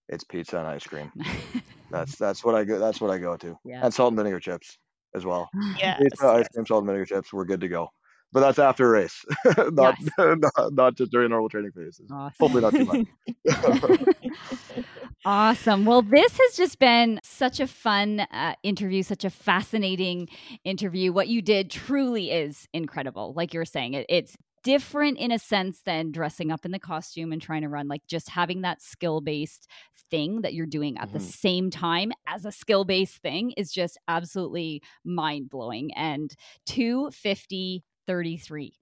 it's pizza and ice cream. that's that's what I go that's what I go to. Yeah. And salt and vinegar chips as well. Yeah. Pizza, yes. ice cream, salt and vinegar chips, we're good to go but that's after a race, not, not, not just during normal training phases. Awesome. Hopefully not too much. awesome. Well, this has just been such a fun uh, interview, such a fascinating interview. What you did truly is incredible. Like you were saying, it, it's different in a sense than dressing up in the costume and trying to run like just having that skill based thing that you're doing at mm-hmm. the same time as a skill based thing is just absolutely mind blowing and 250 33.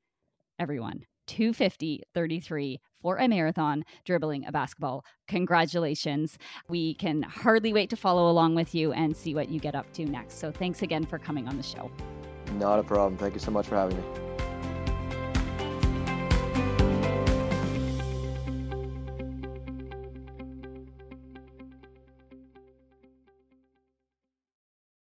Everyone, 250 33 for a marathon dribbling a basketball. Congratulations. We can hardly wait to follow along with you and see what you get up to next. So thanks again for coming on the show. Not a problem. Thank you so much for having me.